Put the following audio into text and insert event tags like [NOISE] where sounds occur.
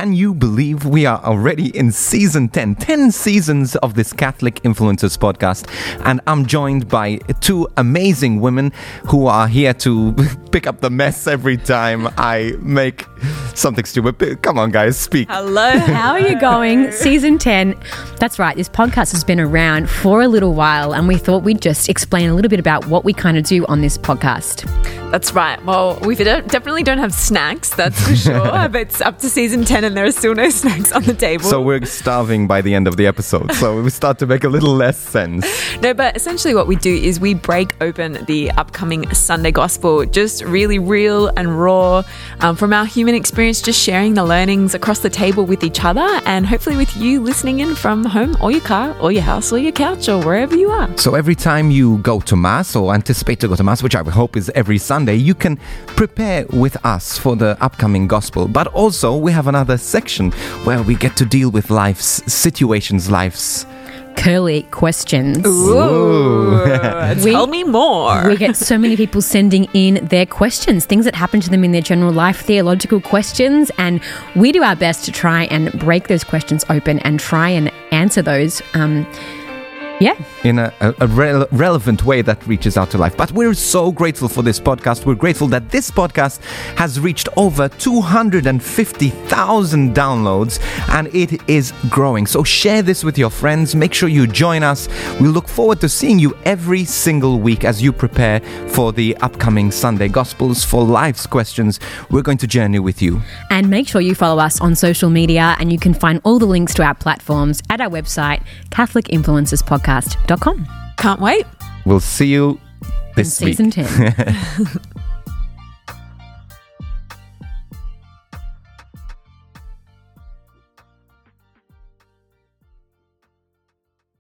Can you believe we are already in season 10? 10 seasons of this Catholic Influencers podcast. And I'm joined by two amazing women who are here to [LAUGHS] pick up the mess every time I make something stupid. Come on, guys, speak. Hello. [LAUGHS] How are you going? [LAUGHS] Season 10. That's right, this podcast has been around for a little while, and we thought we'd just explain a little bit about what we kind of do on this podcast. That's right. Well, we definitely don't have snacks, that's for sure. [LAUGHS] but it's up to season 10 and there are still no snacks on the table. So we're starving by the end of the episode. So we start to make a little less sense. No, but essentially what we do is we break open the upcoming Sunday Gospel, just really real and raw um, from our human experience, just sharing the learnings across the table with each other and hopefully with you listening in from home or your car or your house or your couch or wherever you are. So every time you go to Mass or anticipate to go to Mass, which I hope is every Sunday, you can prepare with us for the upcoming Gospel. But also, we have another section where we get to deal with life's situations, life's Curly questions. Ooh. We- Tell me more. We get so many people sending in their questions, things that happen to them in their general life, theological questions, and we do our best to try and break those questions open and try and answer those. Um, yeah, in a, a, a rele- relevant way that reaches out to life. But we're so grateful for this podcast. We're grateful that this podcast has reached over 250,000 downloads and it is growing. So share this with your friends. Make sure you join us. We look forward to seeing you every single week as you prepare for the upcoming Sunday Gospels for life's questions. We're going to journey with you. and make sure you follow us on social media, and you can find all the links to our platforms at our website, CatholicInfluencersPodcast.com. Can't wait. We'll see you in this week. season 10. [LAUGHS]